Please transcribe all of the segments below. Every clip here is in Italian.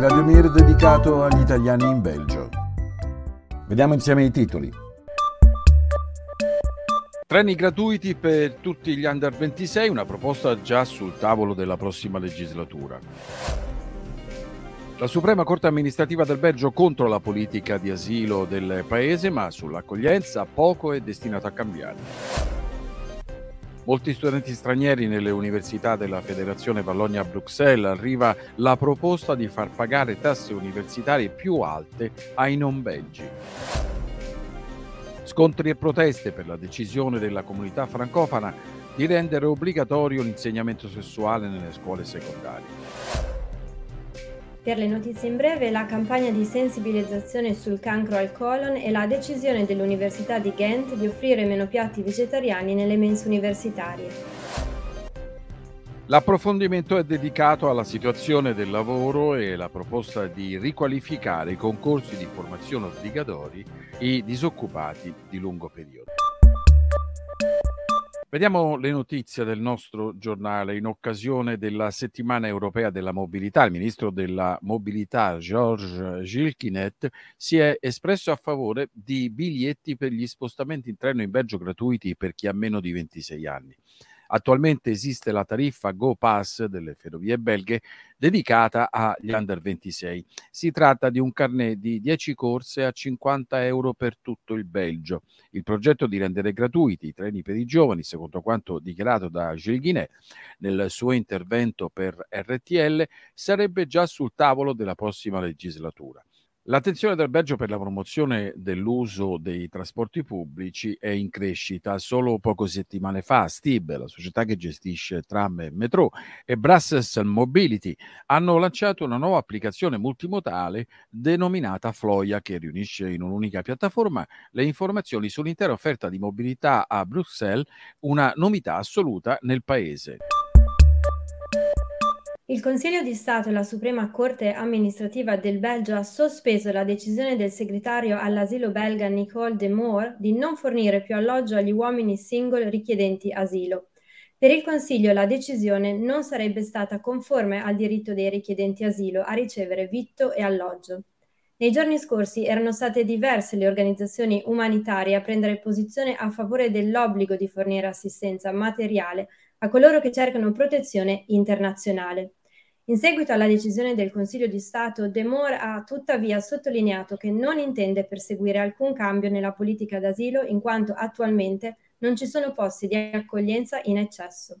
Radio Mir dedicato agli italiani in Belgio. Vediamo insieme i titoli. Treni gratuiti per tutti gli under 26, una proposta già sul tavolo della prossima legislatura. La Suprema Corte amministrativa del Belgio contro la politica di asilo del paese, ma sull'accoglienza poco è destinato a cambiare. Molti studenti stranieri nelle università della Federazione Valogna-Bruxelles arriva la proposta di far pagare tasse universitarie più alte ai non belgi. Scontri e proteste per la decisione della comunità francofana di rendere obbligatorio l'insegnamento sessuale nelle scuole secondarie. Per le notizie in breve, la campagna di sensibilizzazione sul cancro al colon e la decisione dell'Università di Ghent di offrire meno piatti vegetariani nelle mense universitarie. L'approfondimento è dedicato alla situazione del lavoro e la proposta di riqualificare i concorsi di formazione obbligatori i disoccupati di lungo periodo. Vediamo le notizie del nostro giornale in occasione della settimana europea della mobilità. Il ministro della mobilità Georges Gilquinet si è espresso a favore di biglietti per gli spostamenti in treno in Belgio gratuiti per chi ha meno di 26 anni. Attualmente esiste la tariffa Go Pass delle ferrovie belghe dedicata agli under 26. Si tratta di un carnet di 10 corse a 50 euro per tutto il Belgio. Il progetto di rendere gratuiti i treni per i giovani, secondo quanto dichiarato da Gilles Guinet nel suo intervento per RTL, sarebbe già sul tavolo della prossima legislatura. L'attenzione del Belgio per la promozione dell'uso dei trasporti pubblici è in crescita. Solo poche settimane fa Stib, la società che gestisce tram e metro, e Brussels Mobility hanno lanciato una nuova applicazione multimodale denominata Floia che riunisce in un'unica piattaforma le informazioni sull'intera offerta di mobilità a Bruxelles, una novità assoluta nel paese. Il Consiglio di Stato e la Suprema Corte amministrativa del Belgio ha sospeso la decisione del segretario all'asilo belga Nicole de Moore di non fornire più alloggio agli uomini single richiedenti asilo. Per il Consiglio la decisione non sarebbe stata conforme al diritto dei richiedenti asilo a ricevere vitto e alloggio. Nei giorni scorsi erano state diverse le organizzazioni umanitarie a prendere posizione a favore dell'obbligo di fornire assistenza materiale a coloro che cercano protezione internazionale. In seguito alla decisione del Consiglio di Stato, De Moore ha tuttavia sottolineato che non intende perseguire alcun cambio nella politica d'asilo in quanto attualmente non ci sono posti di accoglienza in eccesso.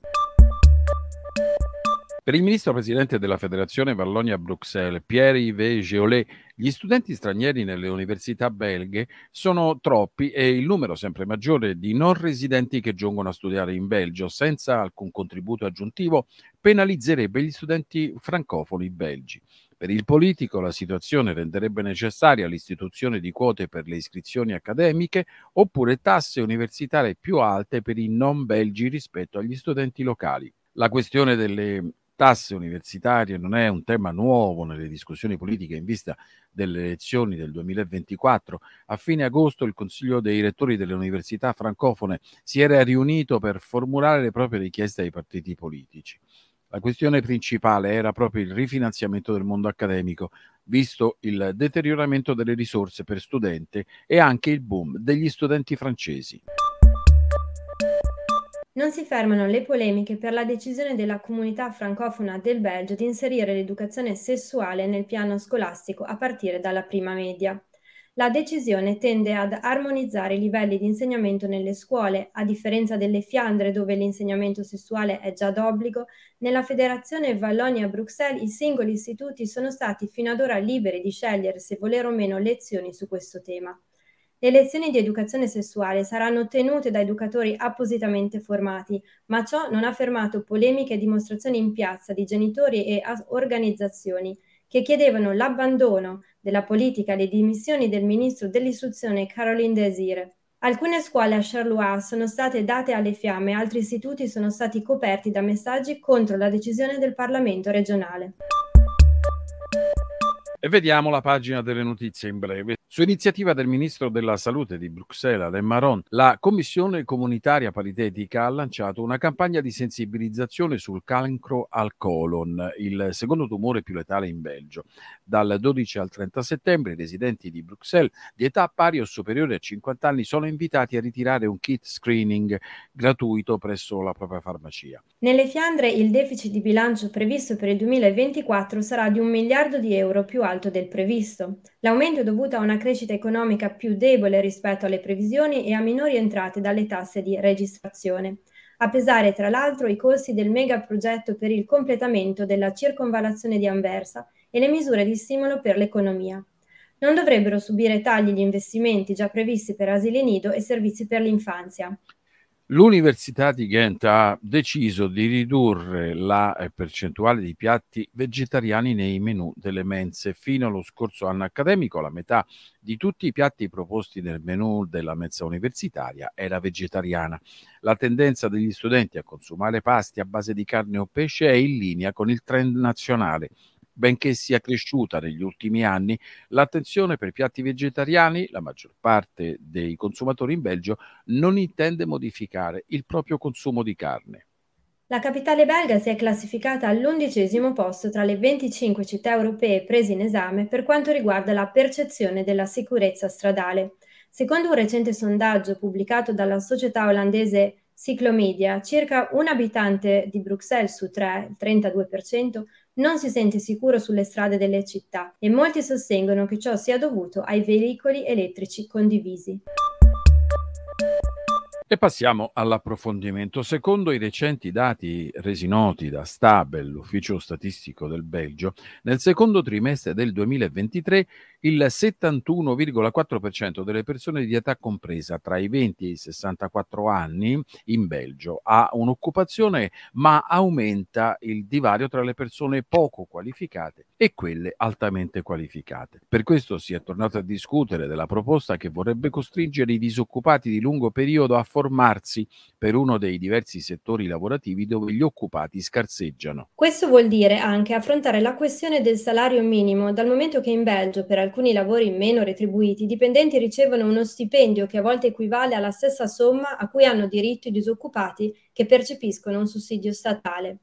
Per il ministro presidente della Federazione Vallonia-Bruxelles, Pierre-Yves Geolet, gli studenti stranieri nelle università belghe sono troppi e il numero sempre maggiore di non residenti che giungono a studiare in Belgio senza alcun contributo aggiuntivo penalizzerebbe gli studenti francofoni belgi. Per il politico la situazione renderebbe necessaria l'istituzione di quote per le iscrizioni accademiche oppure tasse universitarie più alte per i non belgi rispetto agli studenti locali. La questione delle tasse universitarie non è un tema nuovo nelle discussioni politiche in vista delle elezioni del 2024. A fine agosto il Consiglio dei rettori delle università francofone si era riunito per formulare le proprie richieste ai partiti politici. La questione principale era proprio il rifinanziamento del mondo accademico, visto il deterioramento delle risorse per studente e anche il boom degli studenti francesi. Non si fermano le polemiche per la decisione della comunità francofona del Belgio di inserire l'educazione sessuale nel piano scolastico a partire dalla prima media. La decisione tende ad armonizzare i livelli di insegnamento nelle scuole, a differenza delle Fiandre dove l'insegnamento sessuale è già d'obbligo, nella Federazione Vallonia-Bruxelles i singoli istituti sono stati fino ad ora liberi di scegliere se volere o meno lezioni su questo tema. Le lezioni di educazione sessuale saranno tenute da educatori appositamente formati, ma ciò non ha fermato polemiche e dimostrazioni in piazza di genitori e organizzazioni che chiedevano l'abbandono della politica e le dimissioni del ministro dell'istruzione Caroline Desire. Alcune scuole a Charleroi sono state date alle fiamme, altri istituti sono stati coperti da messaggi contro la decisione del Parlamento regionale. E vediamo la pagina delle notizie in breve. Su iniziativa del ministro della Salute di Bruxelles, Alain Maron, la Commissione comunitaria paritetica ha lanciato una campagna di sensibilizzazione sul cancro al colon, il secondo tumore più letale in Belgio. Dal 12 al 30 settembre i residenti di Bruxelles di età pari o superiore a 50 anni sono invitati a ritirare un kit screening gratuito presso la propria farmacia. Nelle Fiandre il deficit di bilancio previsto per il 2024 sarà di un miliardo di euro più del previsto. L'aumento è dovuto a una crescita economica più debole rispetto alle previsioni e a minori entrate dalle tasse di registrazione. A pesare tra l'altro i costi del megaprogetto per il completamento della circonvallazione di Anversa e le misure di stimolo per l'economia. Non dovrebbero subire tagli gli investimenti già previsti per asili nido e servizi per l'infanzia. L'Università di Ghent ha deciso di ridurre la eh, percentuale di piatti vegetariani nei menù delle mense. Fino allo scorso anno accademico la metà di tutti i piatti proposti nel menù della mensa universitaria era vegetariana. La tendenza degli studenti a consumare pasti a base di carne o pesce è in linea con il trend nazionale benché sia cresciuta negli ultimi anni l'attenzione per piatti vegetariani, la maggior parte dei consumatori in Belgio non intende modificare il proprio consumo di carne. La capitale belga si è classificata all'undicesimo posto tra le 25 città europee prese in esame per quanto riguarda la percezione della sicurezza stradale. Secondo un recente sondaggio pubblicato dalla società olandese Ciclomedia, circa un abitante di Bruxelles su tre, il 32%, non si sente sicuro sulle strade delle città e molti sostengono che ciò sia dovuto ai veicoli elettrici condivisi. E passiamo all'approfondimento. Secondo i recenti dati resi noti da Stabel, l'ufficio statistico del Belgio, nel secondo trimestre del 2023 il 71,4% delle persone di età compresa tra i 20 e i 64 anni in Belgio ha un'occupazione, ma aumenta il divario tra le persone poco qualificate e quelle altamente qualificate. Per questo si è tornato a discutere della proposta che vorrebbe costringere i disoccupati di lungo periodo a formarsi per uno dei diversi settori lavorativi dove gli occupati scarseggiano. Questo vuol dire anche affrontare la questione del salario minimo, dal momento che in Belgio per alcuni lavori meno retribuiti i dipendenti ricevono uno stipendio che a volte equivale alla stessa somma a cui hanno diritto i disoccupati che percepiscono un sussidio statale.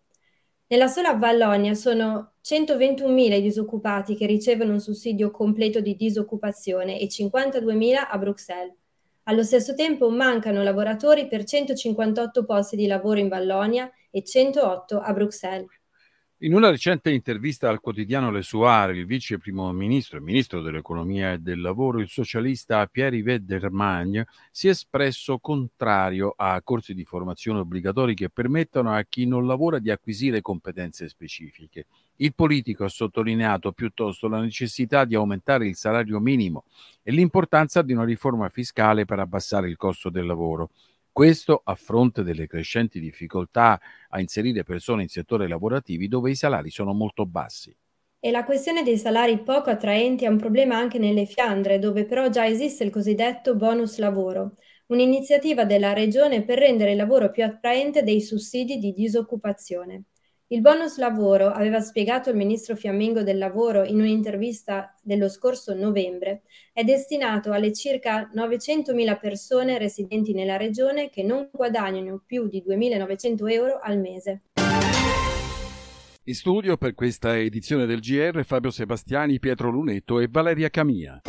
Nella sola Vallonia sono 121.000 i disoccupati che ricevono un sussidio completo di disoccupazione e 52.000 a Bruxelles. Allo stesso tempo mancano lavoratori per 158 posti di lavoro in Vallonia e 108 a Bruxelles. In una recente intervista al quotidiano Le Soir, il vice primo ministro e ministro dell'economia e del lavoro, il socialista Pierre-Yves si è espresso contrario a corsi di formazione obbligatori che permettano a chi non lavora di acquisire competenze specifiche. Il politico ha sottolineato piuttosto la necessità di aumentare il salario minimo e l'importanza di una riforma fiscale per abbassare il costo del lavoro. Questo a fronte delle crescenti difficoltà a inserire persone in settori lavorativi dove i salari sono molto bassi. E la questione dei salari poco attraenti è un problema anche nelle Fiandre, dove però già esiste il cosiddetto bonus lavoro, un'iniziativa della regione per rendere il lavoro più attraente dei sussidi di disoccupazione. Il bonus lavoro, aveva spiegato il ministro Fiammingo del Lavoro in un'intervista dello scorso novembre, è destinato alle circa 900.000 persone residenti nella regione che non guadagnano più di 2.900 euro al mese. In studio per questa edizione del GR Fabio Sebastiani, Pietro Lunetto e Valeria Camia.